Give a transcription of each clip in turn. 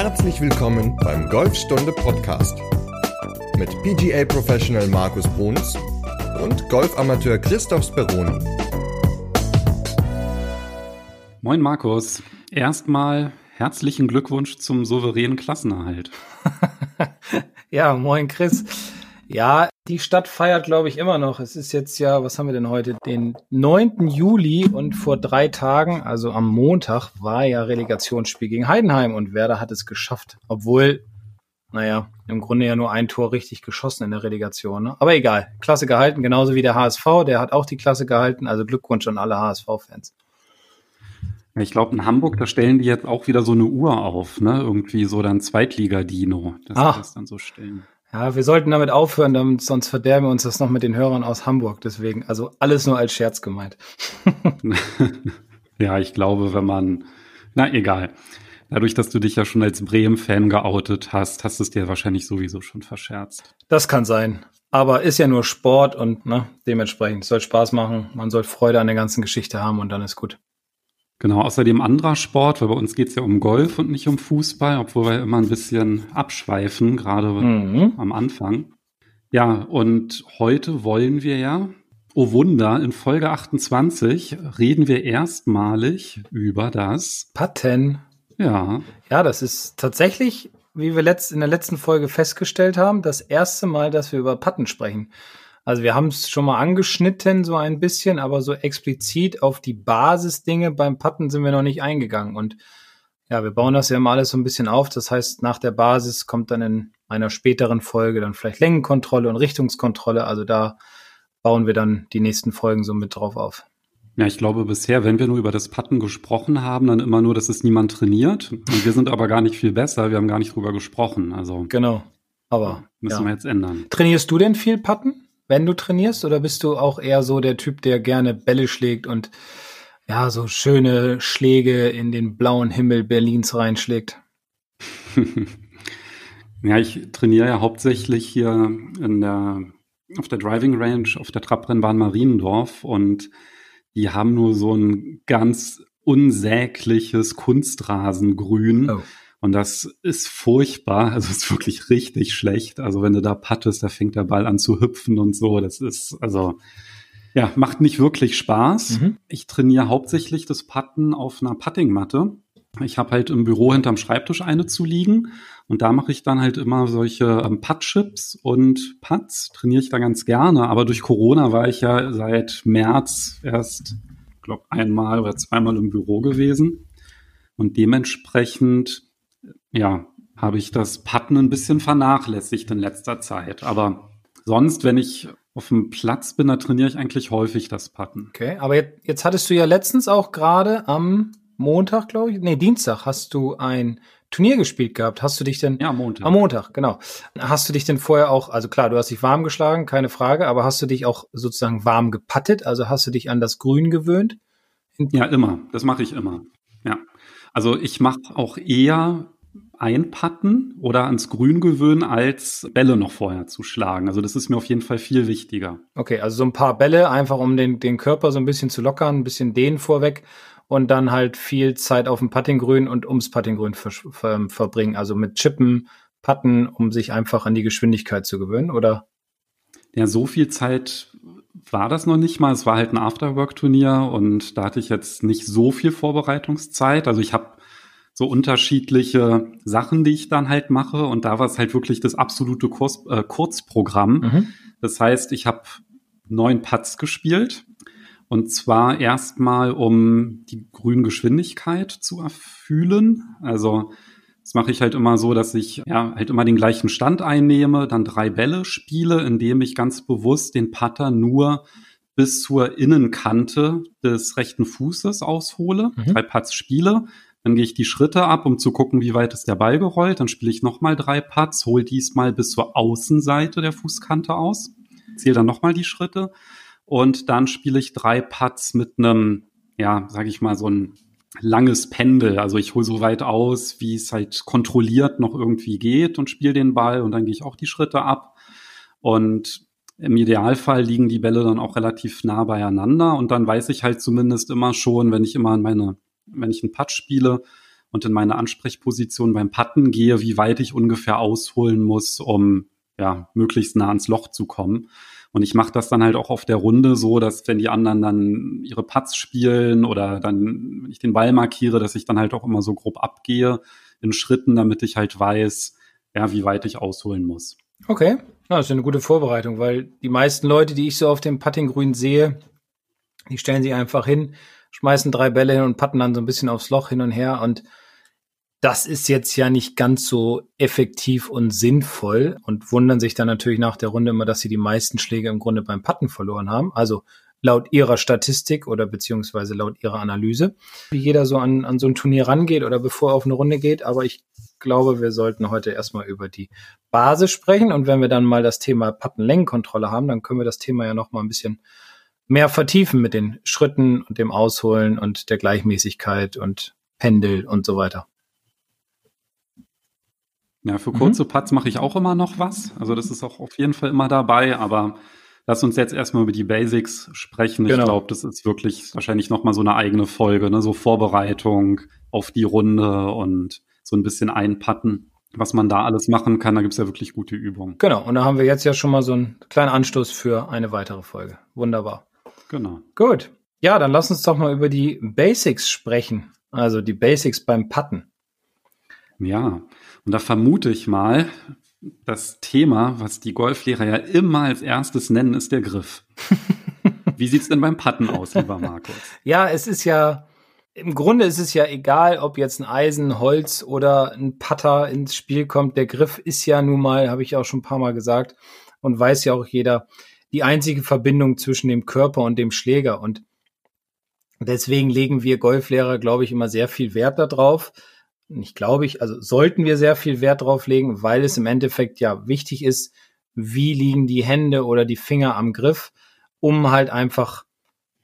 Herzlich willkommen beim Golfstunde Podcast mit PGA Professional Markus Bruns und Golfamateur Christoph Speroni. Moin Markus, erstmal herzlichen Glückwunsch zum souveränen Klassenerhalt. ja, moin Chris. Ja, die Stadt feiert, glaube ich, immer noch. Es ist jetzt ja, was haben wir denn heute? Den 9. Juli und vor drei Tagen, also am Montag, war ja Relegationsspiel gegen Heidenheim und Werder hat es geschafft. Obwohl, naja, im Grunde ja nur ein Tor richtig geschossen in der Relegation. Ne? Aber egal, Klasse gehalten, genauso wie der HSV, der hat auch die Klasse gehalten. Also Glückwunsch an alle HSV-Fans. Ich glaube, in Hamburg, da stellen die jetzt auch wieder so eine Uhr auf, ne? Irgendwie so dann Zweitliga-Dino, dass ah. das dann so stellen. Ja, wir sollten damit aufhören, damit, sonst verderben wir uns das noch mit den Hörern aus Hamburg. Deswegen, also alles nur als Scherz gemeint. ja, ich glaube, wenn man, na egal. Dadurch, dass du dich ja schon als Bremen-Fan geoutet hast, hast du es dir wahrscheinlich sowieso schon verscherzt. Das kann sein. Aber ist ja nur Sport und ne, dementsprechend soll Spaß machen. Man soll Freude an der ganzen Geschichte haben und dann ist gut. Genau, außerdem anderer Sport, weil bei uns geht's ja um Golf und nicht um Fußball, obwohl wir immer ein bisschen abschweifen, gerade mhm. am Anfang. Ja, und heute wollen wir ja, oh Wunder, in Folge 28 reden wir erstmalig über das Patten. Ja. Ja, das ist tatsächlich, wie wir letzt, in der letzten Folge festgestellt haben, das erste Mal, dass wir über Patten sprechen. Also wir haben es schon mal angeschnitten, so ein bisschen, aber so explizit auf die Basisdinge beim Putten sind wir noch nicht eingegangen. Und ja, wir bauen das ja immer alles so ein bisschen auf. Das heißt, nach der Basis kommt dann in einer späteren Folge dann vielleicht Längenkontrolle und Richtungskontrolle. Also da bauen wir dann die nächsten Folgen so mit drauf auf. Ja, ich glaube bisher, wenn wir nur über das Putten gesprochen haben, dann immer nur, dass es niemand trainiert. Und wir sind aber gar nicht viel besser. Wir haben gar nicht drüber gesprochen. Also genau. Aber müssen ja. wir jetzt ändern. Trainierst du denn viel Putten? Wenn du trainierst? Oder bist du auch eher so der Typ, der gerne Bälle schlägt und ja, so schöne Schläge in den blauen Himmel Berlins reinschlägt? ja, ich trainiere ja hauptsächlich hier in der, auf der Driving Range, auf der Trabrennbahn Mariendorf und die haben nur so ein ganz unsägliches Kunstrasengrün. Oh. Und das ist furchtbar. Also ist wirklich richtig schlecht. Also wenn du da pattest, da fängt der Ball an zu hüpfen und so. Das ist, also, ja, macht nicht wirklich Spaß. Mhm. Ich trainiere hauptsächlich das Patten auf einer Puttingmatte. Ich habe halt im Büro hinterm Schreibtisch eine zu liegen und da mache ich dann halt immer solche ähm, Putt-Chips und Putts, trainiere ich da ganz gerne. Aber durch Corona war ich ja seit März erst, glaube einmal oder zweimal im Büro gewesen und dementsprechend ja, habe ich das Putten ein bisschen vernachlässigt in letzter Zeit. Aber sonst, wenn ich auf dem Platz bin, da trainiere ich eigentlich häufig das Putten. Okay, aber jetzt, jetzt hattest du ja letztens auch gerade am Montag, glaube ich, nee, Dienstag hast du ein Turnier gespielt gehabt. Hast du dich denn? Ja, Montag. Am Montag, genau. Hast du dich denn vorher auch, also klar, du hast dich warm geschlagen, keine Frage, aber hast du dich auch sozusagen warm gepattet? Also hast du dich an das Grün gewöhnt? Ja, immer. Das mache ich immer. Ja. Also ich mache auch eher einpatten oder ans Grün gewöhnen, als Bälle noch vorher zu schlagen. Also das ist mir auf jeden Fall viel wichtiger. Okay, also so ein paar Bälle, einfach um den, den Körper so ein bisschen zu lockern, ein bisschen dehnen vorweg und dann halt viel Zeit auf dem Puttinggrün und ums Puttinggrün ver ver verbringen. Also mit Chippen, Putten, um sich einfach an die Geschwindigkeit zu gewöhnen, oder? Ja, so viel Zeit war das noch nicht mal. Es war halt ein Afterwork-Turnier und da hatte ich jetzt nicht so viel Vorbereitungszeit. Also ich habe so unterschiedliche Sachen, die ich dann halt mache. Und da war es halt wirklich das absolute Kurs, äh, Kurzprogramm. Mhm. Das heißt, ich habe neun Putts gespielt. Und zwar erstmal, um die grüne Geschwindigkeit zu erfühlen. Also das mache ich halt immer so, dass ich ja halt immer den gleichen Stand einnehme, dann drei Bälle spiele, indem ich ganz bewusst den Putter nur bis zur Innenkante des rechten Fußes aushole, mhm. drei Putts spiele, dann gehe ich die Schritte ab, um zu gucken, wie weit ist der Ball gerollt. Dann spiele ich nochmal drei Putts, hole diesmal bis zur Außenseite der Fußkante aus, zähle dann nochmal die Schritte und dann spiele ich drei Putts mit einem, ja, sage ich mal, so ein langes Pendel. Also ich hole so weit aus, wie es halt kontrolliert noch irgendwie geht und spiele den Ball und dann gehe ich auch die Schritte ab. Und im Idealfall liegen die Bälle dann auch relativ nah beieinander und dann weiß ich halt zumindest immer schon, wenn ich immer an meine wenn ich einen Putt spiele und in meine Ansprechposition beim Patten gehe, wie weit ich ungefähr ausholen muss, um ja möglichst nah ans Loch zu kommen. Und ich mache das dann halt auch auf der Runde so, dass wenn die anderen dann ihre Putts spielen oder dann, wenn ich den Ball markiere, dass ich dann halt auch immer so grob abgehe in Schritten, damit ich halt weiß, ja, wie weit ich ausholen muss. Okay, ja, das ist eine gute Vorbereitung, weil die meisten Leute, die ich so auf dem Puttinggrün sehe, die stellen sich einfach hin, schmeißen drei Bälle hin und patten dann so ein bisschen aufs Loch hin und her und das ist jetzt ja nicht ganz so effektiv und sinnvoll und wundern sich dann natürlich nach der Runde immer, dass sie die meisten Schläge im Grunde beim Patten verloren haben. Also laut ihrer Statistik oder beziehungsweise laut ihrer Analyse, wie jeder so an, an so ein Turnier rangeht oder bevor er auf eine Runde geht. Aber ich glaube, wir sollten heute erstmal über die Basis sprechen und wenn wir dann mal das Thema Pattenlängenkontrolle haben, dann können wir das Thema ja noch mal ein bisschen mehr vertiefen mit den Schritten und dem Ausholen und der Gleichmäßigkeit und Pendel und so weiter. Ja, für kurze mhm. Putts mache ich auch immer noch was. Also das ist auch auf jeden Fall immer dabei, aber lass uns jetzt erstmal über die Basics sprechen. Genau. Ich glaube, das ist wirklich wahrscheinlich nochmal so eine eigene Folge, ne? so Vorbereitung auf die Runde und so ein bisschen einpatten, was man da alles machen kann. Da gibt's ja wirklich gute Übungen. Genau, und da haben wir jetzt ja schon mal so einen kleinen Anstoß für eine weitere Folge. Wunderbar. Genau. Gut. Ja, dann lass uns doch mal über die Basics sprechen. Also die Basics beim Patten. Ja, und da vermute ich mal, das Thema, was die Golflehrer ja immer als erstes nennen, ist der Griff. Wie sieht's denn beim Patten aus, lieber Markus? Ja, es ist ja, im Grunde ist es ja egal, ob jetzt ein Eisen, Holz oder ein Putter ins Spiel kommt. Der Griff ist ja nun mal, habe ich auch schon ein paar Mal gesagt und weiß ja auch jeder, die einzige Verbindung zwischen dem Körper und dem Schläger. Und deswegen legen wir Golflehrer, glaube ich, immer sehr viel Wert darauf. Nicht glaube ich, also sollten wir sehr viel Wert drauf legen, weil es im Endeffekt ja wichtig ist, wie liegen die Hände oder die Finger am Griff, um halt einfach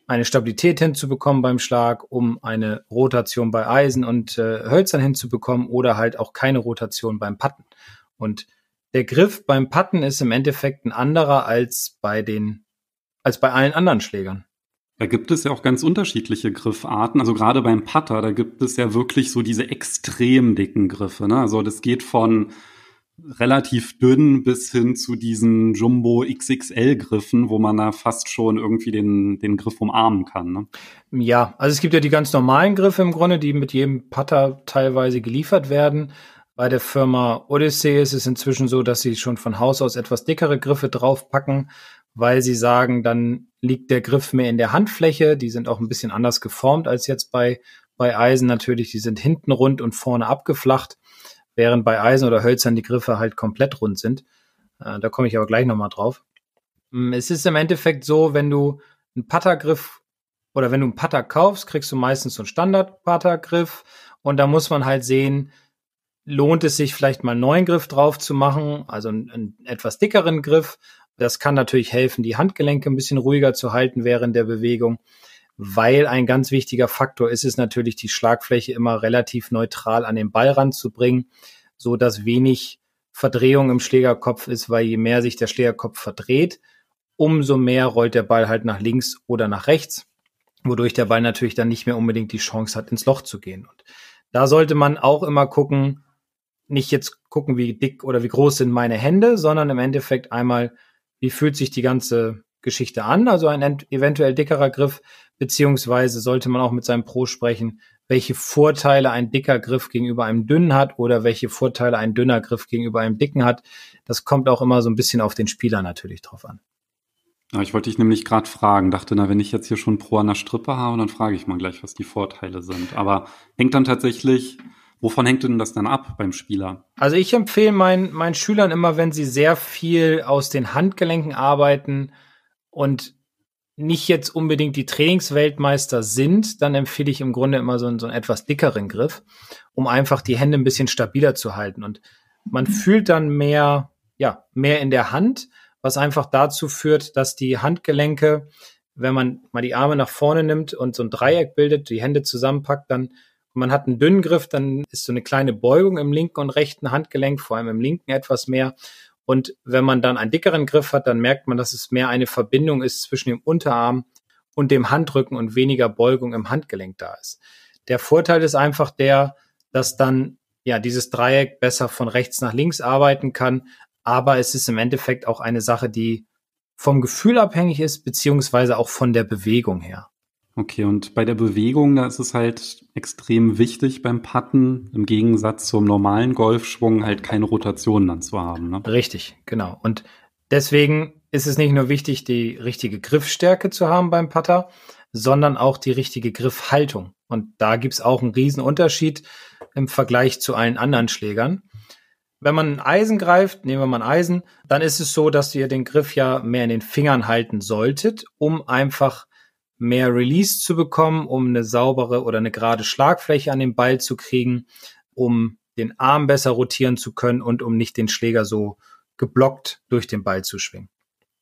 eine Stabilität hinzubekommen beim Schlag, um eine Rotation bei Eisen und äh, Hölzern hinzubekommen oder halt auch keine Rotation beim Patten. Und der Griff beim Patten ist im Endeffekt ein anderer als bei den, als bei allen anderen Schlägern. Da gibt es ja auch ganz unterschiedliche Griffarten. Also gerade beim Putter, da gibt es ja wirklich so diese extrem dicken Griffe. Ne? Also das geht von relativ dünn bis hin zu diesen Jumbo XXL Griffen, wo man da fast schon irgendwie den, den Griff umarmen kann. Ne? Ja, also es gibt ja die ganz normalen Griffe im Grunde, die mit jedem Putter teilweise geliefert werden. Bei der Firma Odyssey ist es inzwischen so, dass sie schon von Haus aus etwas dickere Griffe draufpacken, weil sie sagen, dann liegt der Griff mehr in der Handfläche. Die sind auch ein bisschen anders geformt als jetzt bei, bei Eisen natürlich. Die sind hinten rund und vorne abgeflacht, während bei Eisen oder Hölzern die Griffe halt komplett rund sind. Äh, da komme ich aber gleich nochmal drauf. Mm, es ist im Endeffekt so, wenn du einen Puttergriff oder wenn du einen Putter kaufst, kriegst du meistens so einen Standard-Puttergriff und da muss man halt sehen, lohnt es sich vielleicht mal einen neuen Griff drauf zu machen, also einen, einen etwas dickeren Griff. Das kann natürlich helfen, die Handgelenke ein bisschen ruhiger zu halten während der Bewegung, weil ein ganz wichtiger Faktor ist es natürlich, die Schlagfläche immer relativ neutral an den Ball ranzubringen, so dass wenig Verdrehung im Schlägerkopf ist, weil je mehr sich der Schlägerkopf verdreht, umso mehr rollt der Ball halt nach links oder nach rechts, wodurch der Ball natürlich dann nicht mehr unbedingt die Chance hat, ins Loch zu gehen. Und da sollte man auch immer gucken, nicht jetzt gucken, wie dick oder wie groß sind meine Hände, sondern im Endeffekt einmal, wie fühlt sich die ganze Geschichte an, also ein eventuell dickerer Griff, beziehungsweise sollte man auch mit seinem Pro sprechen, welche Vorteile ein dicker Griff gegenüber einem dünnen hat oder welche Vorteile ein dünner Griff gegenüber einem dicken hat. Das kommt auch immer so ein bisschen auf den Spieler natürlich drauf an. Ja, ich wollte dich nämlich gerade fragen, dachte, na, wenn ich jetzt hier schon Pro an der Strippe habe, dann frage ich mal gleich, was die Vorteile sind. Aber hängt dann tatsächlich Wovon hängt denn das dann ab beim Spieler? Also ich empfehle meinen, meinen Schülern immer, wenn sie sehr viel aus den Handgelenken arbeiten und nicht jetzt unbedingt die Trainingsweltmeister sind, dann empfehle ich im Grunde immer so einen, so einen etwas dickeren Griff, um einfach die Hände ein bisschen stabiler zu halten. Und man fühlt dann mehr, ja, mehr in der Hand, was einfach dazu führt, dass die Handgelenke, wenn man mal die Arme nach vorne nimmt und so ein Dreieck bildet, die Hände zusammenpackt, dann man hat einen dünnen Griff, dann ist so eine kleine Beugung im linken und rechten Handgelenk, vor allem im linken etwas mehr. Und wenn man dann einen dickeren Griff hat, dann merkt man, dass es mehr eine Verbindung ist zwischen dem Unterarm und dem Handrücken und weniger Beugung im Handgelenk da ist. Der Vorteil ist einfach der, dass dann ja dieses Dreieck besser von rechts nach links arbeiten kann. Aber es ist im Endeffekt auch eine Sache, die vom Gefühl abhängig ist, beziehungsweise auch von der Bewegung her. Okay, und bei der Bewegung, da ist es halt extrem wichtig beim Putten, im Gegensatz zum normalen Golfschwung halt keine Rotation dann zu haben. Ne? Richtig, genau. Und deswegen ist es nicht nur wichtig, die richtige Griffstärke zu haben beim Putter, sondern auch die richtige Griffhaltung. Und da gibt's auch einen riesen Unterschied im Vergleich zu allen anderen Schlägern. Wenn man ein Eisen greift, nehmen wir mal ein Eisen, dann ist es so, dass ihr den Griff ja mehr in den Fingern halten solltet, um einfach mehr Release zu bekommen, um eine saubere oder eine gerade Schlagfläche an den Ball zu kriegen, um den Arm besser rotieren zu können und um nicht den Schläger so geblockt durch den Ball zu schwingen.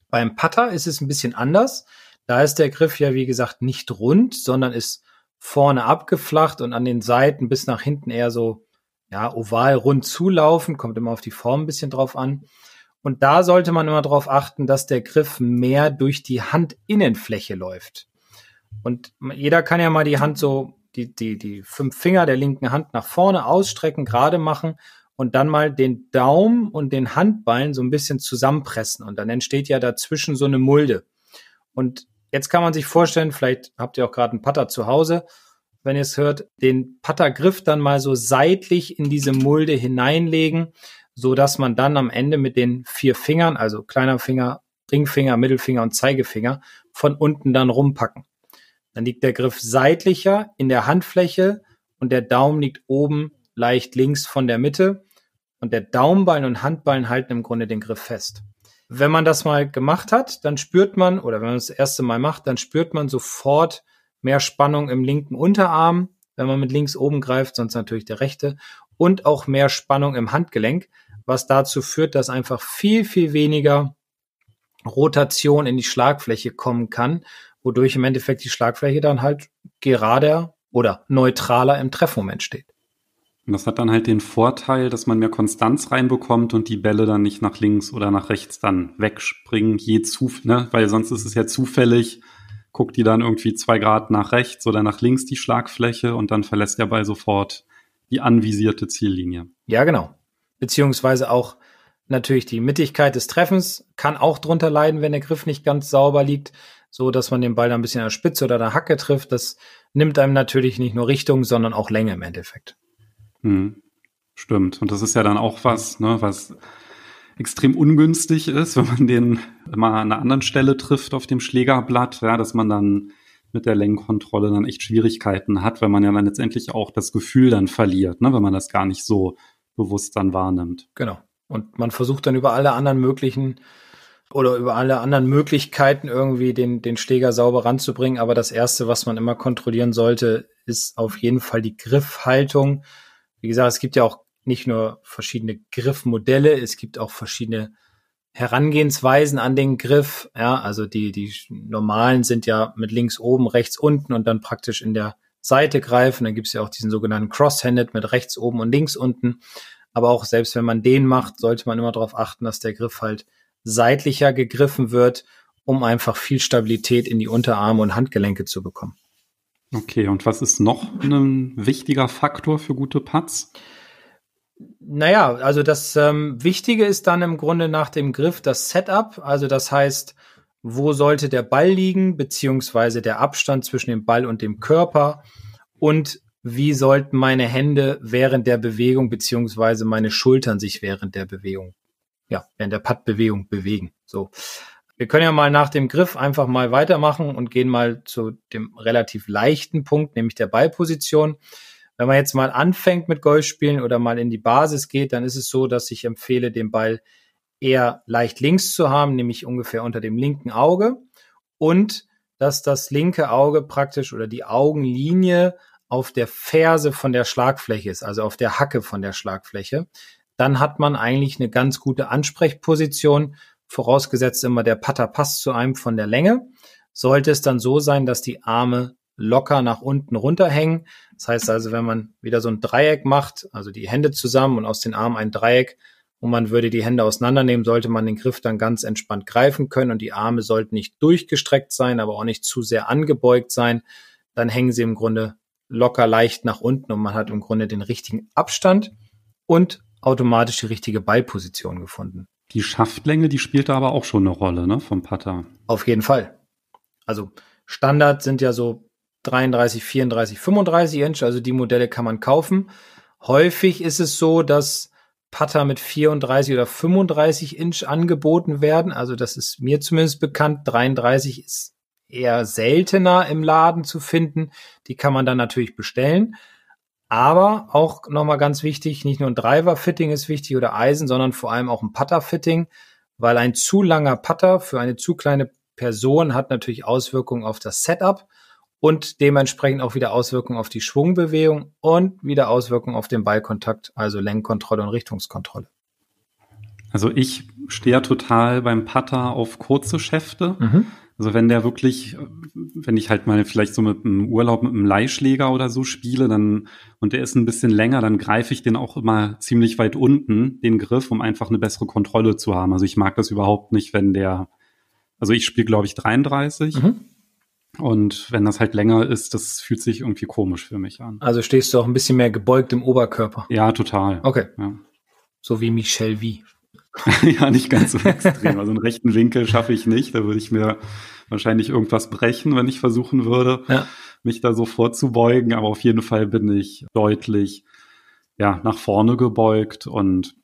Beim Putter ist es ein bisschen anders. Da ist der Griff ja, wie gesagt, nicht rund, sondern ist vorne abgeflacht und an den Seiten bis nach hinten eher so, ja, oval rund zulaufen, kommt immer auf die Form ein bisschen drauf an. Und da sollte man immer darauf achten, dass der Griff mehr durch die Handinnenfläche läuft. Und jeder kann ja mal die Hand so, die, die, die fünf Finger der linken Hand nach vorne ausstrecken, gerade machen und dann mal den Daumen und den Handballen so ein bisschen zusammenpressen. Und dann entsteht ja dazwischen so eine Mulde. Und Jetzt kann man sich vorstellen, vielleicht habt ihr auch gerade einen Putter zu Hause, wenn ihr es hört, den Puttergriff dann mal so seitlich in diese Mulde hineinlegen, so dass man dann am Ende mit den vier Fingern, also kleiner Finger, Ringfinger, Mittelfinger und Zeigefinger, von unten dann rumpacken. Dann liegt der Griff seitlicher in der Handfläche und der Daumen liegt oben leicht links von der Mitte und der Daumenballen und Handballen halten im Grunde den Griff fest. Wenn man das mal gemacht hat, dann spürt man, oder wenn man das erste Mal macht, dann spürt man sofort mehr Spannung im linken Unterarm, wenn man mit links oben greift, sonst natürlich der rechte, und auch mehr Spannung im Handgelenk, was dazu führt, dass einfach viel, viel weniger Rotation in die Schlagfläche kommen kann, wodurch im Endeffekt die Schlagfläche dann halt gerader oder neutraler im Treffmoment steht. Und das hat dann halt den Vorteil, dass man mehr Konstanz reinbekommt und die Bälle dann nicht nach links oder nach rechts dann wegspringen, je zu, ne? Weil sonst ist es ja zufällig, guckt die dann irgendwie zwei Grad nach rechts oder nach links die Schlagfläche und dann verlässt der Ball sofort die anvisierte Ziellinie. Ja, genau. Beziehungsweise auch natürlich die Mittigkeit des Treffens kann auch drunter leiden, wenn der Griff nicht ganz sauber liegt, so dass man den Ball dann ein bisschen an der Spitze oder der Hacke trifft. Das nimmt einem natürlich nicht nur Richtung, sondern auch Länge im Endeffekt. Hm. Stimmt. Und das ist ja dann auch was, ne, was extrem ungünstig ist, wenn man den mal an einer anderen Stelle trifft auf dem Schlägerblatt, ja, dass man dann mit der Lenkkontrolle dann echt Schwierigkeiten hat, weil man ja dann letztendlich auch das Gefühl dann verliert, ne, wenn man das gar nicht so bewusst dann wahrnimmt. Genau. Und man versucht dann über alle anderen möglichen oder über alle anderen Möglichkeiten irgendwie den, den Schläger sauber ranzubringen. Aber das erste, was man immer kontrollieren sollte, ist auf jeden Fall die Griffhaltung wie gesagt, es gibt ja auch nicht nur verschiedene Griffmodelle, es gibt auch verschiedene Herangehensweisen an den Griff. Ja, also die, die normalen sind ja mit links oben, rechts unten und dann praktisch in der Seite greifen. Dann gibt es ja auch diesen sogenannten Cross-Handed mit rechts oben und links unten. Aber auch selbst wenn man den macht, sollte man immer darauf achten, dass der Griff halt seitlicher gegriffen wird, um einfach viel Stabilität in die Unterarme und Handgelenke zu bekommen. Okay, und was ist noch ein wichtiger Faktor für gute Putts? Naja, also das ähm, Wichtige ist dann im Grunde nach dem Griff das Setup. Also das heißt, wo sollte der Ball liegen, beziehungsweise der Abstand zwischen dem Ball und dem Körper und wie sollten meine Hände während der Bewegung, beziehungsweise meine Schultern sich während der Bewegung, ja, während der Puttbewegung bewegen. So. Wir können ja mal nach dem Griff einfach mal weitermachen und gehen mal zu dem relativ leichten Punkt, nämlich der Ballposition. Wenn man jetzt mal anfängt mit Golfspielen oder mal in die Basis geht, dann ist es so, dass ich empfehle, den Ball eher leicht links zu haben, nämlich ungefähr unter dem linken Auge und dass das linke Auge praktisch oder die Augenlinie auf der Ferse von der Schlagfläche ist, also auf der Hacke von der Schlagfläche. Dann hat man eigentlich eine ganz gute Ansprechposition vorausgesetzt immer der Putter passt zu einem von der Länge, sollte es dann so sein, dass die Arme locker nach unten runterhängen. Das heißt also, wenn man wieder so ein Dreieck macht, also die Hände zusammen und aus den Armen ein Dreieck und man würde die Hände auseinandernehmen, sollte man den Griff dann ganz entspannt greifen können und die Arme sollten nicht durchgestreckt sein, aber auch nicht zu sehr angebeugt sein. Dann hängen sie im Grunde locker leicht nach unten und man hat im Grunde den richtigen Abstand und automatisch die richtige Ballposition gefunden. Die Schaftlänge, die spielt da aber auch schon eine Rolle, ne, vom Putter. Auf jeden Fall. Also Standard sind ja so 33, 34, 35 Inch, also die Modelle kann man kaufen. Häufig ist es so, dass Putter mit 34 oder 35 Inch angeboten werden. Also das ist mir zumindest bekannt. 33 ist eher seltener im Laden zu finden. Die kann man dann natürlich bestellen. Aber auch nochmal ganz wichtig, nicht nur ein Driver-Fitting ist wichtig oder Eisen, sondern vor allem auch ein Putter-Fitting, weil ein zu langer Putter für eine zu kleine Person hat natürlich Auswirkungen auf das Setup und dementsprechend auch wieder Auswirkungen auf die Schwungbewegung und wieder Auswirkungen auf den Ballkontakt, also Lenkkontrolle und Richtungskontrolle. Also ich stehe total beim Putter auf kurze Schäfte. Mhm. Also wenn der wirklich, wenn ich halt mal vielleicht so mit einem Urlaub mit einem Leihschläger oder so spiele, dann und der ist ein bisschen länger, dann greife ich den auch immer ziemlich weit unten, den Griff, um einfach eine bessere Kontrolle zu haben. Also ich mag das überhaupt nicht, wenn der, also ich spiele glaube ich 33. Mhm. Und wenn das halt länger ist, das fühlt sich irgendwie komisch für mich an. Also stehst du auch ein bisschen mehr gebeugt im Oberkörper. Ja, total. Okay. Ja. So wie Michel Wie. ja, nicht ganz so extrem. Also einen rechten Winkel schaffe ich nicht. Da würde ich mir wahrscheinlich irgendwas brechen, wenn ich versuchen würde, ja. mich da so vorzubeugen. Aber auf jeden Fall bin ich deutlich ja, nach vorne gebeugt und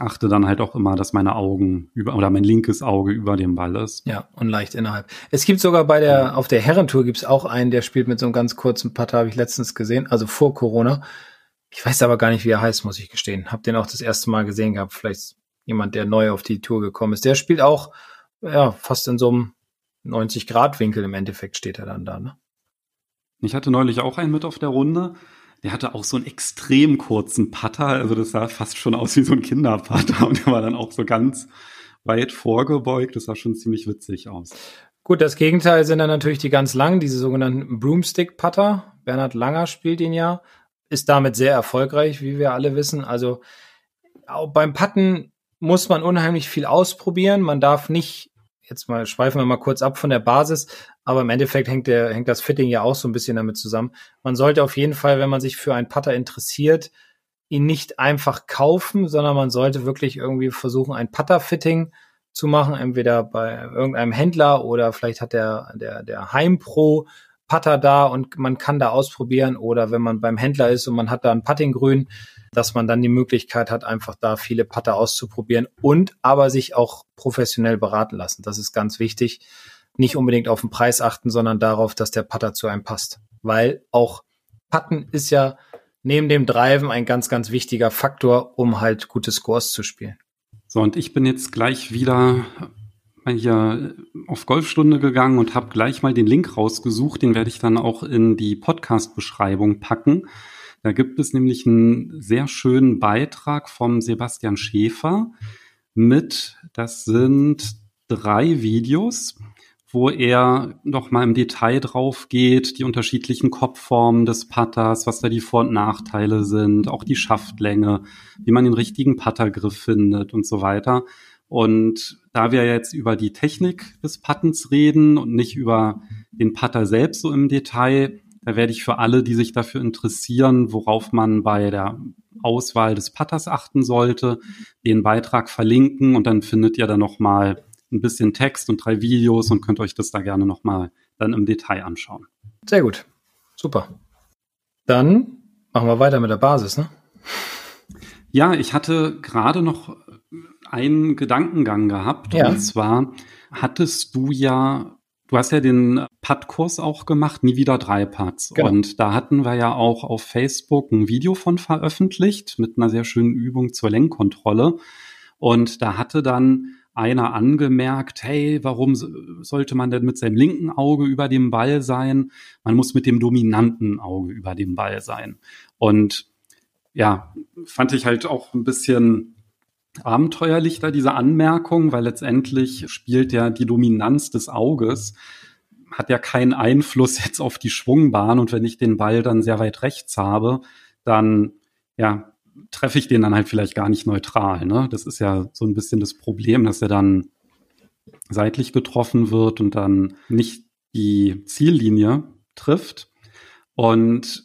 achte dann halt auch immer, dass meine Augen über oder mein linkes Auge über dem Ball ist. Ja, und leicht innerhalb. Es gibt sogar bei der, auf der Herrentour gibt's auch einen, der spielt mit so einem ganz kurzen Putter, habe ich letztens gesehen, also vor Corona. Ich weiß aber gar nicht, wie er heißt, muss ich gestehen. Hab den auch das erste Mal gesehen gehabt. Vielleicht jemand, der neu auf die Tour gekommen ist. Der spielt auch, ja, fast in so einem 90-Grad-Winkel im Endeffekt steht er dann da, ne? Ich hatte neulich auch einen mit auf der Runde der hatte auch so einen extrem kurzen Putter, also das sah fast schon aus wie so ein Kinderputter und der war dann auch so ganz weit vorgebeugt. Das sah schon ziemlich witzig aus. Gut, das Gegenteil sind dann natürlich die ganz langen, diese sogenannten Broomstick-Putter. Bernhard Langer spielt ihn ja, ist damit sehr erfolgreich, wie wir alle wissen. Also auch beim Putten muss man unheimlich viel ausprobieren. Man darf nicht jetzt mal schweifen wir mal kurz ab von der Basis, aber im Endeffekt hängt der, hängt das Fitting ja auch so ein bisschen damit zusammen. Man sollte auf jeden Fall, wenn man sich für einen Putter interessiert, ihn nicht einfach kaufen, sondern man sollte wirklich irgendwie versuchen, ein Putter-Fitting zu machen, entweder bei irgendeinem Händler oder vielleicht hat der, der, der Heimpro Putter da und man kann da ausprobieren oder wenn man beim Händler ist und man hat da ein Puttinggrün, dass man dann die Möglichkeit hat, einfach da viele Putter auszuprobieren und aber sich auch professionell beraten lassen. Das ist ganz wichtig. Nicht unbedingt auf den Preis achten, sondern darauf, dass der Putter zu einem passt. Weil auch Putten ist ja neben dem Driven ein ganz, ganz wichtiger Faktor, um halt gute Scores zu spielen. So, und ich bin jetzt gleich wieder hier auf Golfstunde gegangen und habe gleich mal den Link rausgesucht. Den werde ich dann auch in die Podcast-Beschreibung packen. Da gibt es nämlich einen sehr schönen Beitrag vom Sebastian Schäfer mit, das sind drei Videos, wo er noch mal im Detail drauf geht, die unterschiedlichen Kopfformen des Putters, was da die Vor- und Nachteile sind, auch die Schaftlänge, wie man den richtigen Puttergriff findet und so weiter. Und da wir jetzt über die Technik des Puttens reden und nicht über den Putter selbst so im Detail, da werde ich für alle, die sich dafür interessieren, worauf man bei der Auswahl des Putters achten sollte, den Beitrag verlinken und dann findet ihr da nochmal ein bisschen Text und drei Videos und könnt euch das da gerne nochmal dann im Detail anschauen. Sehr gut. Super. Dann machen wir weiter mit der Basis, ne? Ja, ich hatte gerade noch einen Gedankengang gehabt. Ja. Und zwar hattest du ja Du hast ja den Putt-Kurs auch gemacht, nie wieder drei Putts. Genau. Und da hatten wir ja auch auf Facebook ein Video von veröffentlicht mit einer sehr schönen Übung zur Lenkkontrolle. Und da hatte dann einer angemerkt, hey, warum sollte man denn mit seinem linken Auge über dem Ball sein? Man muss mit dem dominanten Auge über dem Ball sein. Und ja, fand ich halt auch ein bisschen abenteuerlich da diese Anmerkung, weil letztendlich spielt ja die Dominanz des Auges, hat ja keinen Einfluss jetzt auf die Schwungbahn und wenn ich den Ball dann sehr weit rechts habe, dann ja treffe ich den dann halt vielleicht gar nicht neutral. Ne? Das ist ja so ein bisschen das Problem, dass er dann seitlich getroffen wird und dann nicht die Ziellinie trifft. Und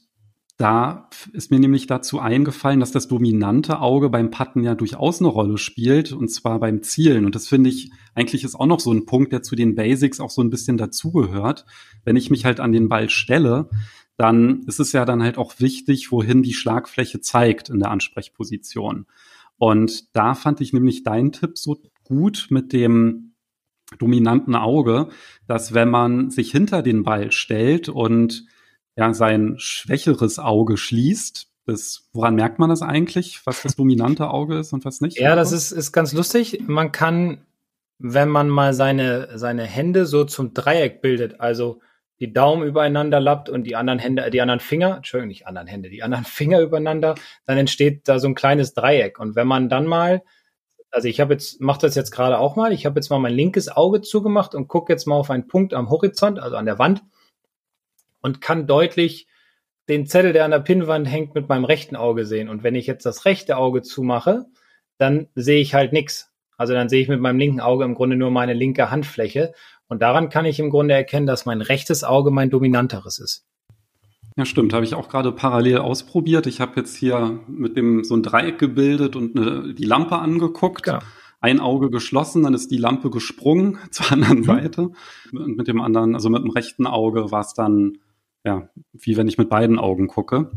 da ist mir nämlich dazu eingefallen, dass das dominante Auge beim Patten ja durchaus eine Rolle spielt, und zwar beim Zielen. Und das finde ich eigentlich ist auch noch so ein Punkt, der zu den Basics auch so ein bisschen dazugehört. Wenn ich mich halt an den Ball stelle, dann ist es ja dann halt auch wichtig, wohin die Schlagfläche zeigt in der Ansprechposition. Und da fand ich nämlich deinen Tipp so gut mit dem dominanten Auge, dass wenn man sich hinter den Ball stellt und ja sein schwächeres Auge schließt. Das, woran merkt man das eigentlich, was das dominante Auge ist und was nicht? Ja, das ist, ist ganz lustig. Man kann, wenn man mal seine, seine Hände so zum Dreieck bildet, also die Daumen übereinander lappt und die anderen Hände, die anderen Finger, Entschuldigung, nicht anderen Hände, die anderen Finger übereinander, dann entsteht da so ein kleines Dreieck. Und wenn man dann mal, also ich habe jetzt, mache das jetzt gerade auch mal, ich habe jetzt mal mein linkes Auge zugemacht und gucke jetzt mal auf einen Punkt am Horizont, also an der Wand und kann deutlich den Zettel, der an der Pinnwand hängt, mit meinem rechten Auge sehen. Und wenn ich jetzt das rechte Auge zumache, dann sehe ich halt nichts. Also dann sehe ich mit meinem linken Auge im Grunde nur meine linke Handfläche. Und daran kann ich im Grunde erkennen, dass mein rechtes Auge mein dominanteres ist. Ja, stimmt. Habe ich auch gerade parallel ausprobiert. Ich habe jetzt hier mit dem so ein Dreieck gebildet und eine, die Lampe angeguckt. Genau ein Auge geschlossen, dann ist die Lampe gesprungen zur anderen mhm. Seite. Und mit dem anderen, also mit dem rechten Auge war es dann, ja, wie wenn ich mit beiden Augen gucke.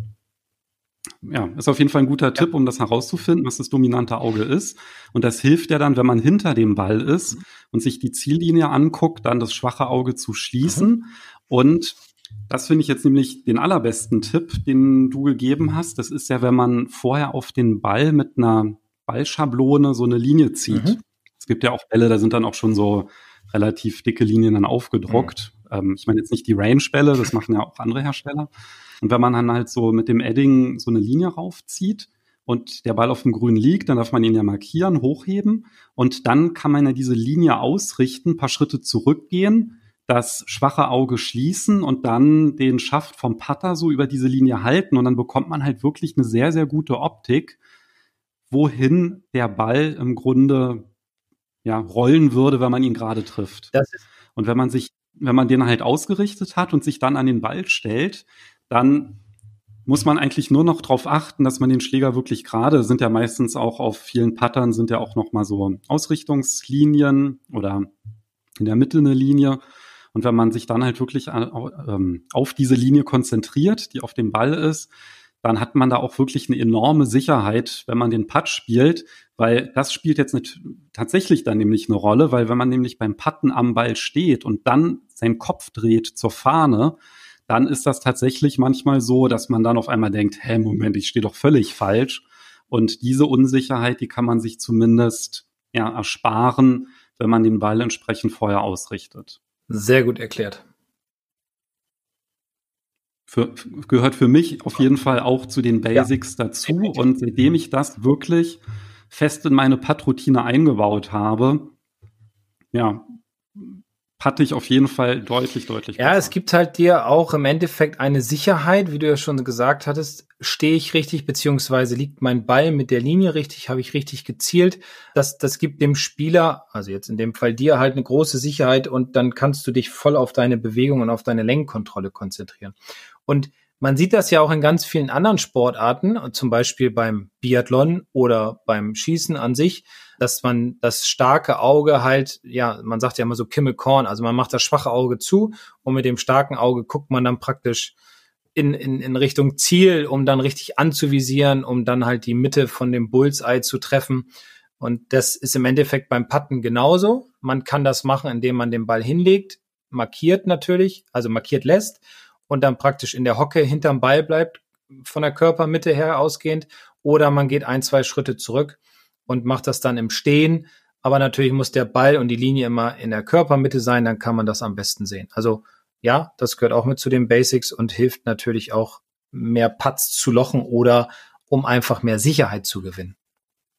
Ja, ist auf jeden Fall ein guter Tipp, um das herauszufinden, was das dominante Auge ist. Und das hilft ja dann, wenn man hinter dem Ball ist mhm. und sich die Ziellinie anguckt, dann das schwache Auge zu schließen. Mhm. Und das finde ich jetzt nämlich den allerbesten Tipp, den du gegeben hast. Das ist ja, wenn man vorher auf den Ball mit einer Ballschablone so eine Linie zieht. Mhm. Es gibt ja auch Bälle, da sind dann auch schon so relativ dicke Linien dann aufgedruckt. Mhm. Ähm, ich meine jetzt nicht die Range-Bälle, das machen ja auch andere Hersteller. Und wenn man dann halt so mit dem Edding so eine Linie raufzieht und der Ball auf dem Grün liegt, dann darf man ihn ja markieren, hochheben und dann kann man ja diese Linie ausrichten, ein paar Schritte zurückgehen, das schwache Auge schließen und dann den Schaft vom Putter so über diese Linie halten und dann bekommt man halt wirklich eine sehr, sehr gute Optik wohin der Ball im Grunde ja, rollen würde, wenn man ihn gerade trifft. und wenn man sich, wenn man den halt ausgerichtet hat und sich dann an den Ball stellt, dann muss man eigentlich nur noch darauf achten, dass man den Schläger wirklich gerade, sind ja meistens auch auf vielen Pattern, sind ja auch noch mal so Ausrichtungslinien oder in der Mitte eine Linie. Und wenn man sich dann halt wirklich äh, ähm, auf diese Linie konzentriert, die auf dem Ball ist, dann hat man da auch wirklich eine enorme Sicherheit, wenn man den Putt spielt, weil das spielt jetzt nicht, tatsächlich dann nämlich eine Rolle, weil wenn man nämlich beim Putten am Ball steht und dann seinen Kopf dreht zur Fahne, dann ist das tatsächlich manchmal so, dass man dann auf einmal denkt, hä, Moment, ich stehe doch völlig falsch. Und diese Unsicherheit, die kann man sich zumindest ja, ersparen, wenn man den Ball entsprechend vorher ausrichtet. Sehr gut erklärt für, gehört für mich auf jeden Fall auch zu den Basics ja. dazu. Und seitdem ich das wirklich fest in meine Putt-Routine eingebaut habe, ja, hatte ich auf jeden Fall deutlich, deutlich. Ja, besser. es gibt halt dir auch im Endeffekt eine Sicherheit, wie du ja schon gesagt hattest, stehe ich richtig, beziehungsweise liegt mein Ball mit der Linie richtig, habe ich richtig gezielt. Das, das gibt dem Spieler, also jetzt in dem Fall dir, halt eine große Sicherheit und dann kannst du dich voll auf deine Bewegung und auf deine Längenkontrolle konzentrieren. Und man sieht das ja auch in ganz vielen anderen Sportarten, zum Beispiel beim Biathlon oder beim Schießen an sich, dass man das starke Auge halt, ja, man sagt ja immer so Kimmel Korn, also man macht das schwache Auge zu und mit dem starken Auge guckt man dann praktisch in, in, in Richtung Ziel, um dann richtig anzuvisieren, um dann halt die Mitte von dem Bullseye zu treffen. Und das ist im Endeffekt beim Patten genauso. Man kann das machen, indem man den Ball hinlegt, markiert natürlich, also markiert lässt und dann praktisch in der Hocke hinterm Ball bleibt, von der Körpermitte her ausgehend, oder man geht ein, zwei Schritte zurück und macht das dann im Stehen. Aber natürlich muss der Ball und die Linie immer in der Körpermitte sein, dann kann man das am besten sehen. Also ja, das gehört auch mit zu den Basics und hilft natürlich auch mehr Putts zu lochen oder um einfach mehr Sicherheit zu gewinnen.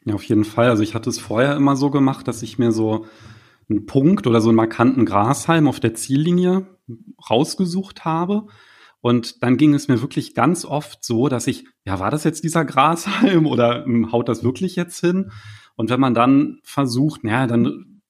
Ja, auf jeden Fall. Also ich hatte es vorher immer so gemacht, dass ich mir so einen Punkt oder so einen markanten Grashalm auf der Ziellinie rausgesucht habe. Und dann ging es mir wirklich ganz oft so, dass ich, ja, war das jetzt dieser Grashalm oder hm, haut das wirklich jetzt hin? Und wenn man dann versucht, naja, dann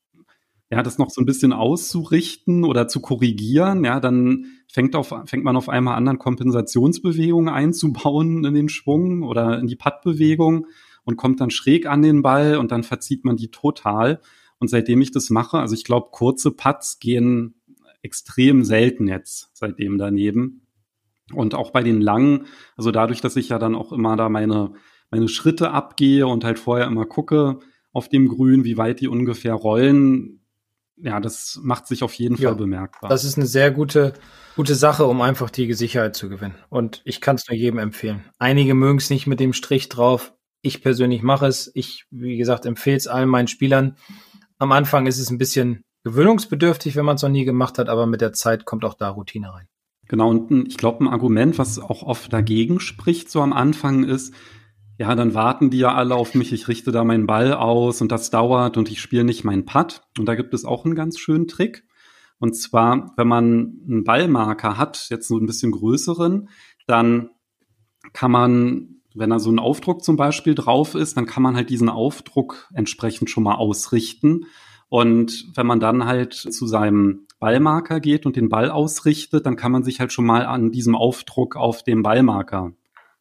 ja, das noch so ein bisschen auszurichten oder zu korrigieren, ja, dann fängt, auf, fängt man auf einmal an, dann Kompensationsbewegungen einzubauen in den Schwung oder in die Puttbewegung und kommt dann schräg an den Ball und dann verzieht man die total. Und seitdem ich das mache, also ich glaube, kurze Putts gehen extrem selten jetzt seitdem daneben. Und auch bei den langen, also dadurch, dass ich ja dann auch immer da meine, meine Schritte abgehe und halt vorher immer gucke auf dem Grün, wie weit die ungefähr rollen, ja, das macht sich auf jeden Fall ja, bemerkbar. Das ist eine sehr gute, gute Sache, um einfach die Sicherheit zu gewinnen. Und ich kann es nur jedem empfehlen. Einige mögen es nicht mit dem Strich drauf. Ich persönlich mache es. Ich, wie gesagt, empfehle es allen meinen Spielern. Am Anfang ist es ein bisschen gewöhnungsbedürftig, wenn man es noch nie gemacht hat, aber mit der Zeit kommt auch da Routine rein. Genau, und ich glaube, ein Argument, was auch oft dagegen spricht, so am Anfang ist, ja, dann warten die ja alle auf mich, ich richte da meinen Ball aus und das dauert und ich spiele nicht meinen Putt. Und da gibt es auch einen ganz schönen Trick. Und zwar, wenn man einen Ballmarker hat, jetzt so ein bisschen größeren, dann kann man, wenn da so ein Aufdruck zum Beispiel drauf ist, dann kann man halt diesen Aufdruck entsprechend schon mal ausrichten. Und wenn man dann halt zu seinem Ballmarker geht und den Ball ausrichtet, dann kann man sich halt schon mal an diesem Aufdruck auf dem Ballmarker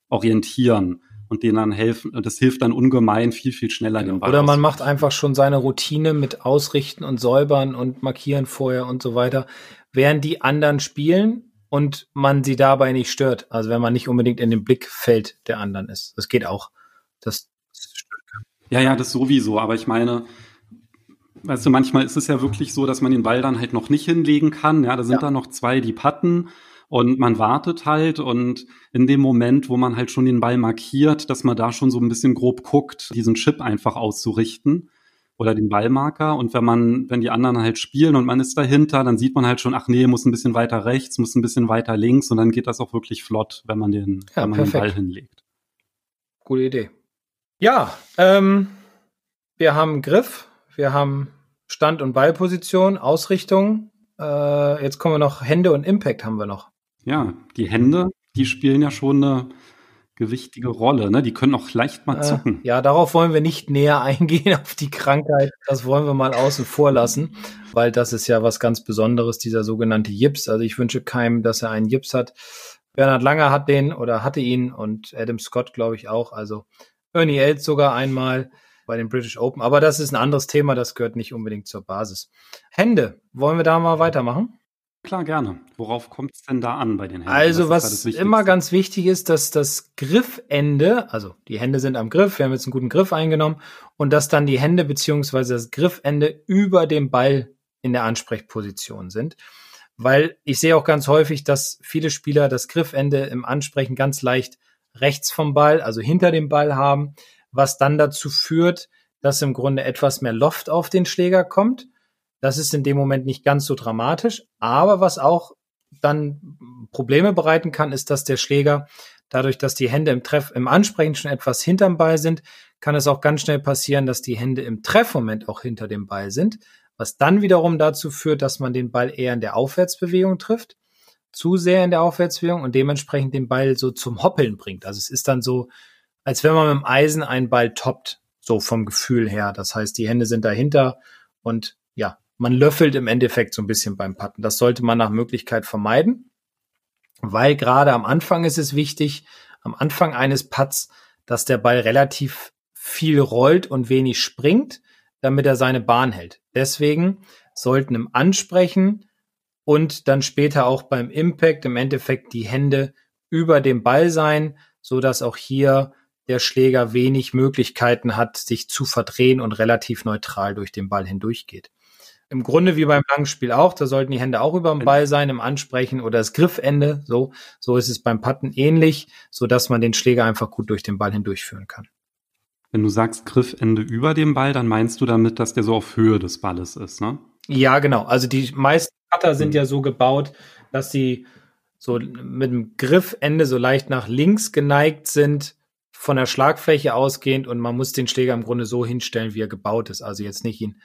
orientieren und denen dann helfen. Das hilft dann ungemein viel, viel schneller genau. den Ball. Oder man macht einfach schon seine Routine mit Ausrichten und Säubern und Markieren vorher und so weiter, während die anderen spielen und man sie dabei nicht stört. Also wenn man nicht unbedingt in dem Blickfeld der anderen ist. Das geht auch. Das, das ja, ja, das sowieso. Aber ich meine, weißt du, manchmal ist es ja wirklich so, dass man den Ball dann halt noch nicht hinlegen kann. Ja, da sind ja. da noch zwei, die patten und man wartet halt und in dem Moment, wo man halt schon den Ball markiert, dass man da schon so ein bisschen grob guckt, diesen Chip einfach auszurichten oder den Ballmarker. Und wenn man, wenn die anderen halt spielen und man ist dahinter, dann sieht man halt schon, ach nee, muss ein bisschen weiter rechts, muss ein bisschen weiter links und dann geht das auch wirklich flott, wenn man den, ja, wenn man den Ball hinlegt. Gute Idee. Ja, ähm, wir haben Griff, wir haben Stand- und Ballposition, Ausrichtung. Äh, jetzt kommen wir noch Hände und Impact haben wir noch. Ja, die Hände, die spielen ja schon eine gewichtige Rolle. Ne? Die können auch leicht mal äh, zucken. Äh, ja, darauf wollen wir nicht näher eingehen, auf die Krankheit. Das wollen wir mal außen vor lassen, weil das ist ja was ganz Besonderes, dieser sogenannte Jips. Also ich wünsche keinem, dass er einen Jips hat. Bernhard Langer hat den oder hatte ihn und Adam Scott, glaube ich, auch. Also Ernie Els sogar einmal bei den British Open. Aber das ist ein anderes Thema, das gehört nicht unbedingt zur Basis. Hände, wollen wir da mal weitermachen? Klar, gerne. Worauf kommt es denn da an bei den Händen? Also, was, immer ganz wichtig ist, dass das Griffende, also die Hände sind am Griff, wir haben jetzt einen guten Griff eingenommen, und dass dann die Hände beziehungsweise das Griffende über dem Ball in der Ansprechposition sind. Weil ich sehe auch ganz häufig, dass viele Spieler das Griffende im Ansprechen ganz leicht rechts vom Ball, also hinter dem Ball haben was dann dazu führt, dass im Grunde etwas mehr Loft auf den Schläger kommt. Das ist in dem Moment nicht ganz so dramatisch, aber was auch dann Probleme bereiten kann, ist, dass der Schläger dadurch, dass die Hände im Treff, im Ansprechen schon etwas hinterm Ball sind, kann es auch ganz schnell passieren, dass die Hände im Treffmoment auch hinter dem Ball sind, was dann wiederum dazu führt, dass man den Ball eher in der Aufwärtsbewegung trifft, zu sehr in der Aufwärtsbewegung und dementsprechend den Ball so zum Hoppeln bringt. Also es ist dann so, als wenn man mit dem Eisen einen Ball toppt, so vom Gefühl her. Das heißt, die Hände sind dahinter und ja, man löffelt im Endeffekt so ein bisschen beim Putten. Das sollte man nach Möglichkeit vermeiden, weil gerade am Anfang ist es wichtig, am Anfang eines Putts, dass der Ball relativ viel rollt und wenig springt, damit er seine Bahn hält. Deswegen sollten im Ansprechen und dann später auch beim Impact im Endeffekt die Hände über dem Ball sein, so dass auch hier der Schläger wenig Möglichkeiten hat, sich zu verdrehen und relativ neutral durch den Ball hindurchgeht. Im Grunde wie beim Langspiel auch, da sollten die Hände auch über dem Ball sein im Ansprechen oder das Griffende, so, so ist es beim Putten ähnlich, so dass man den Schläger einfach gut durch den Ball hindurchführen kann. Wenn du sagst Griffende über dem Ball, dann meinst du damit, dass der so auf Höhe des Balles ist, ne? Ja, genau. Also die meisten Putter sind mhm. ja so gebaut, dass sie so mit dem Griffende so leicht nach links geneigt sind, von der Schlagfläche ausgehend und man muss den Schläger im Grunde so hinstellen, wie er gebaut ist. Also jetzt nicht ihn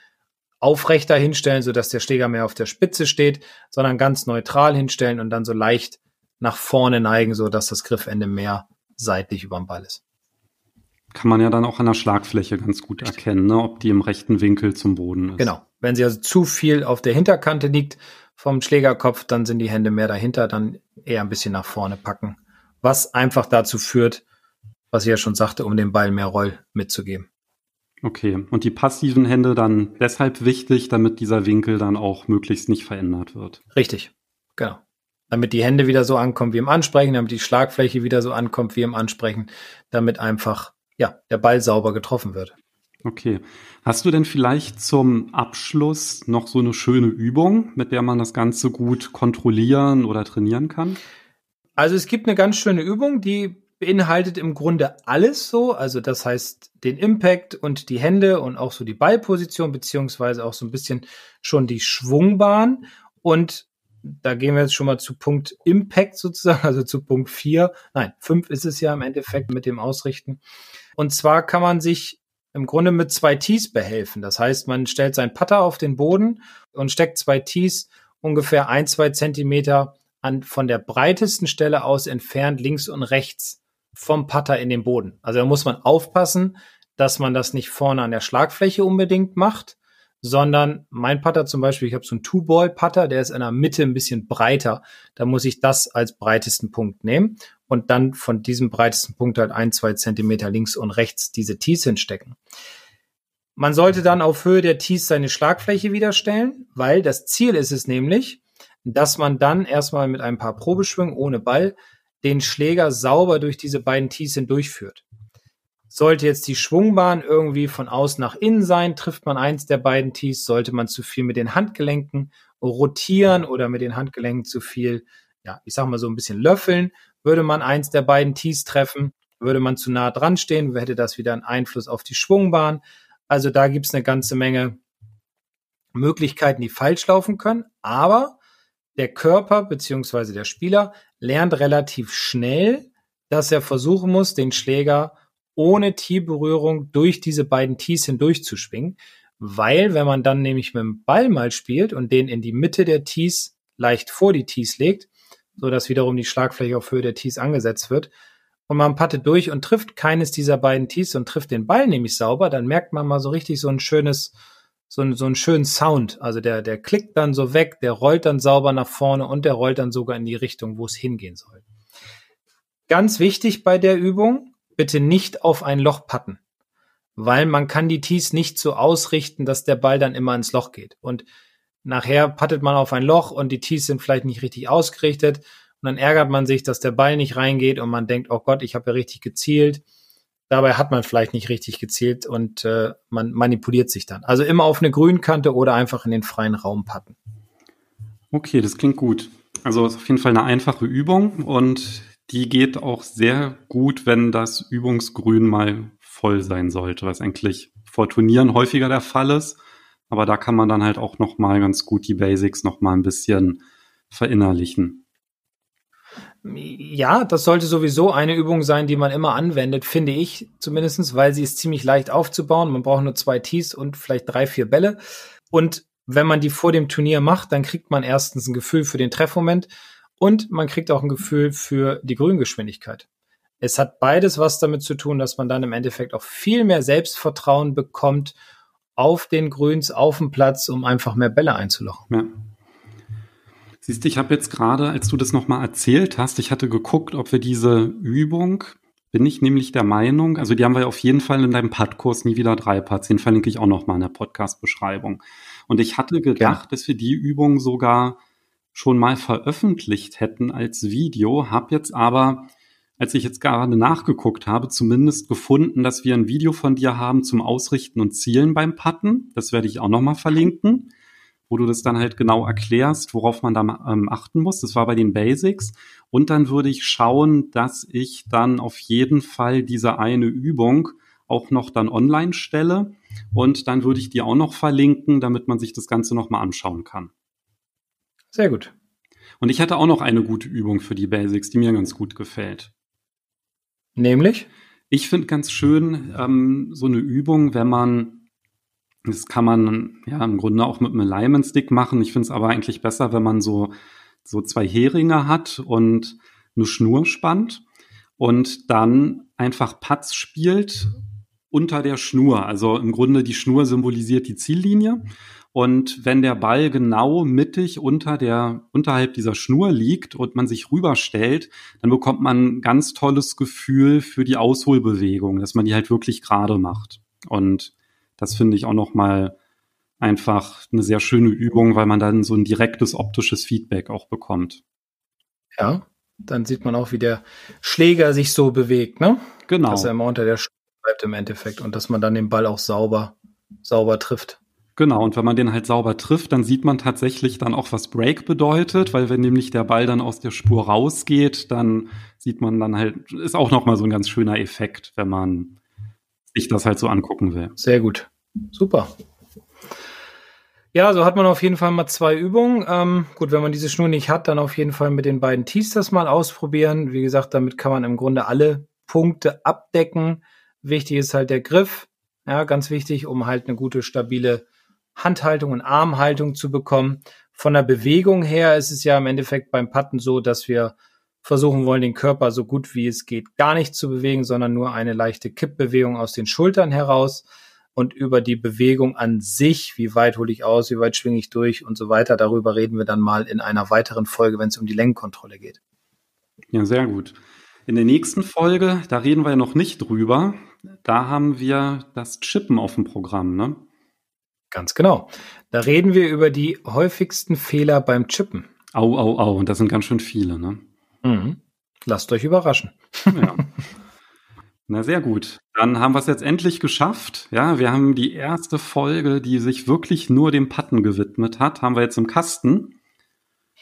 aufrechter hinstellen, sodass der Schläger mehr auf der Spitze steht, sondern ganz neutral hinstellen und dann so leicht nach vorne neigen, so dass das Griffende mehr seitlich über dem Ball ist. kann man ja dann auch an der Schlagfläche ganz gut erkennen, ne, ob die im rechten Winkel zum Boden ist. Genau. Wenn sie also zu viel auf der Hinterkante liegt vom Schlägerkopf, dann sind die Hände mehr dahinter, dann eher ein bisschen nach vorne packen. Was einfach dazu führt, was ich ja schon sagte, um dem Ball mehr Roll mitzugeben. Okay, und die passiven Hände dann deshalb wichtig, damit dieser Winkel dann auch möglichst nicht verändert wird. Richtig, genau. Damit die Hände wieder so ankommen wie im Ansprechen, damit die Schlagfläche wieder so ankommt wie im Ansprechen, damit einfach ja, der Ball sauber getroffen wird. Okay. Hast du denn vielleicht zum Abschluss noch so eine schöne Übung, mit der man das Ganze gut kontrollieren oder trainieren kann? Also es gibt eine ganz schöne Übung, die beinhaltet im Grunde alles so. Also das heißt den Impact und die Hände und auch so die Ballposition, beziehungsweise auch so ein bisschen schon die Schwungbahn. Und da gehen wir jetzt schon mal zu Punkt Impact sozusagen, also zu Punkt 4. Nein, 5 ist es ja im Endeffekt mit dem Ausrichten. Und zwar kann man sich im Grunde mit zwei Tees behelfen. Das heißt, man stellt seinen Putter auf den Boden und steckt zwei Tees ungefähr ein, zwei Zentimeter an, von der breitesten Stelle aus entfernt links und rechts vom Putter in den Boden. Also da muss man aufpassen, dass man das nicht vorne an der Schlagfläche unbedingt macht, sondern mein Putter zum Beispiel, ich habe so einen Two-Ball-Putter, der ist in der Mitte ein bisschen breiter. Da muss ich das als breitesten Punkt nehmen und dann von diesem breitesten Punkt halt ein, zwei Zentimeter links und rechts diese Tees hinstecken. Man sollte dann auf Höhe der Tees seine Schlagfläche wieder stellen, weil das Ziel ist es nämlich, dass man dann erstmal mit ein paar Probeschwüngen ohne Ball den Schläger sauber durch diese beiden Tees hindurchführt. Sollte jetzt die Schwungbahn irgendwie von außen nach innen sein, trifft man eins der beiden Tees, sollte man zu viel mit den Handgelenken rotieren oder mit den Handgelenken zu viel, ja, ich sag mal so ein bisschen löffeln, würde man eins der beiden Tees treffen, würde man zu nah dran stehen, hätte das wieder einen Einfluss auf die Schwungbahn. Also da gibt's eine ganze Menge Möglichkeiten, die falsch laufen können, aber der Körper beziehungsweise der Spieler lernt relativ schnell, dass er versuchen muss, den Schläger ohne Tee-Berührung durch diese beiden Tees hindurch zu schwingen, weil wenn man dann nämlich mit dem Ball mal spielt und den in die Mitte der Tees leicht vor die Tees legt, so dass wiederum die Schlagfläche auf Höhe der Tees angesetzt wird. Und man pattet durch und trifft keines dieser beiden Tees und trifft den Ball nämlich sauber, dann merkt man mal so richtig so ein schönes, so, so einen schönen Sound. Also der, der klickt dann so weg, der rollt dann sauber nach vorne und der rollt dann sogar in die Richtung, wo es hingehen soll. Ganz wichtig bei der Übung, bitte nicht auf ein Loch patten. Weil man kann die Tees nicht so ausrichten, dass der Ball dann immer ins Loch geht. Und Nachher pattet man auf ein Loch und die Tees sind vielleicht nicht richtig ausgerichtet und dann ärgert man sich, dass der Ball nicht reingeht und man denkt, oh Gott, ich habe ja richtig gezielt. Dabei hat man vielleicht nicht richtig gezielt und äh, man manipuliert sich dann. Also immer auf eine Grünkante oder einfach in den freien Raum patten. Okay, das klingt gut. Also ist auf jeden Fall eine einfache Übung und die geht auch sehr gut, wenn das Übungsgrün mal voll sein sollte, was eigentlich vor Turnieren häufiger der Fall ist. Aber da kann man dann halt auch noch mal ganz gut die Basics noch mal ein bisschen verinnerlichen. Ja, das sollte sowieso eine Übung sein, die man immer anwendet, finde ich zumindestens, weil sie ist ziemlich leicht aufzubauen. Man braucht nur zwei Tees und vielleicht drei, vier Bälle. Und wenn man die vor dem Turnier macht, dann kriegt man erstens ein Gefühl für den Treffmoment und man kriegt auch ein Gefühl für die Grüngeschwindigkeit. Es hat beides was damit zu tun, dass man dann im Endeffekt auch viel mehr Selbstvertrauen bekommt auf den Grüns, auf dem Platz, um einfach mehr Bälle einzulochen. Ja. Siehst du, ich habe jetzt gerade, als du das nochmal erzählt hast, ich hatte geguckt, ob wir diese Übung, bin ich nämlich der Meinung, also die haben wir auf jeden Fall in deinem Pad-Kurs nie wieder drei Pads, den verlinke ich auch nochmal in der Podcast-Beschreibung. Und ich hatte gedacht, ja. dass wir die Übung sogar schon mal veröffentlicht hätten als Video, habe jetzt aber als ich jetzt gerade nachgeguckt habe, zumindest gefunden, dass wir ein Video von dir haben zum Ausrichten und Zielen beim Patten. Das werde ich auch nochmal verlinken, wo du das dann halt genau erklärst, worauf man da ähm, achten muss. Das war bei den Basics. Und dann würde ich schauen, dass ich dann auf jeden Fall diese eine Übung auch noch dann online stelle. Und dann würde ich die auch noch verlinken, damit man sich das Ganze nochmal anschauen kann. Sehr gut. Und ich hatte auch noch eine gute Übung für die Basics, die mir ganz gut gefällt. Nämlich? Ich finde ganz schön ähm, so eine Übung, wenn man, das kann man ja im Grunde auch mit einem Alignment Stick machen. Ich finde es aber eigentlich besser, wenn man so, so zwei Heringe hat und eine Schnur spannt und dann einfach Putts spielt unter der Schnur. Also im Grunde die Schnur symbolisiert die Ziellinie. Und wenn der Ball genau mittig unter der, unterhalb dieser Schnur liegt und man sich rüberstellt, dann bekommt man ein ganz tolles Gefühl für die Ausholbewegung, dass man die halt wirklich gerade macht. Und das finde ich auch nochmal einfach eine sehr schöne Übung, weil man dann so ein direktes optisches Feedback auch bekommt. Ja, dann sieht man auch, wie der Schläger sich so bewegt, ne? Genau. Dass er immer unter der Schnur bleibt im Endeffekt und dass man dann den Ball auch sauber, sauber trifft. Genau, und wenn man den halt sauber trifft, dann sieht man tatsächlich dann auch, was Break bedeutet, weil wenn nämlich der Ball dann aus der Spur rausgeht, dann sieht man dann halt, ist auch nochmal so ein ganz schöner Effekt, wenn man sich das halt so angucken will. Sehr gut. Super. Ja, so hat man auf jeden Fall mal zwei Übungen. Ähm, gut, wenn man diese Schnur nicht hat, dann auf jeden Fall mit den beiden Tees das mal ausprobieren. Wie gesagt, damit kann man im Grunde alle Punkte abdecken. Wichtig ist halt der Griff. Ja, ganz wichtig, um halt eine gute, stabile Handhaltung und Armhaltung zu bekommen. Von der Bewegung her ist es ja im Endeffekt beim Patten so, dass wir versuchen wollen, den Körper so gut wie es geht gar nicht zu bewegen, sondern nur eine leichte Kippbewegung aus den Schultern heraus und über die Bewegung an sich, wie weit hole ich aus, wie weit schwinge ich durch und so weiter, darüber reden wir dann mal in einer weiteren Folge, wenn es um die Längenkontrolle geht. Ja, sehr gut. In der nächsten Folge, da reden wir ja noch nicht drüber, da haben wir das Chippen auf dem Programm, ne? Ganz genau. Da reden wir über die häufigsten Fehler beim Chippen. Au, au, au. Und das sind ganz schön viele, ne? Mhm. Lasst euch überraschen. Ja. Na sehr gut. Dann haben wir es jetzt endlich geschafft. Ja, wir haben die erste Folge, die sich wirklich nur dem Patten gewidmet hat, haben wir jetzt im Kasten.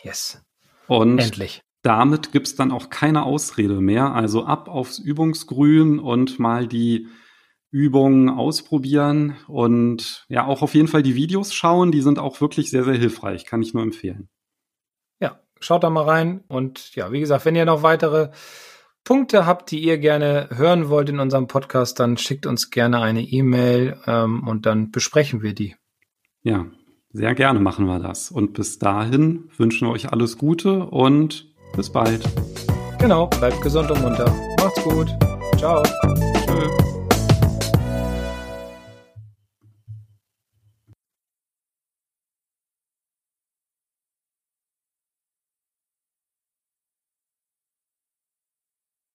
Yes. Und Endlich. damit gibt's dann auch keine Ausrede mehr. Also ab aufs Übungsgrün und mal die Übungen ausprobieren und ja, auch auf jeden Fall die Videos schauen. Die sind auch wirklich sehr, sehr hilfreich. Kann ich nur empfehlen. Schaut da mal rein. Und ja, wie gesagt, wenn ihr noch weitere Punkte habt, die ihr gerne hören wollt in unserem Podcast, dann schickt uns gerne eine E-Mail ähm, und dann besprechen wir die. Ja, sehr gerne machen wir das. Und bis dahin wünschen wir euch alles Gute und bis bald. Genau, bleibt gesund und munter. Macht's gut. Ciao. Tschüss.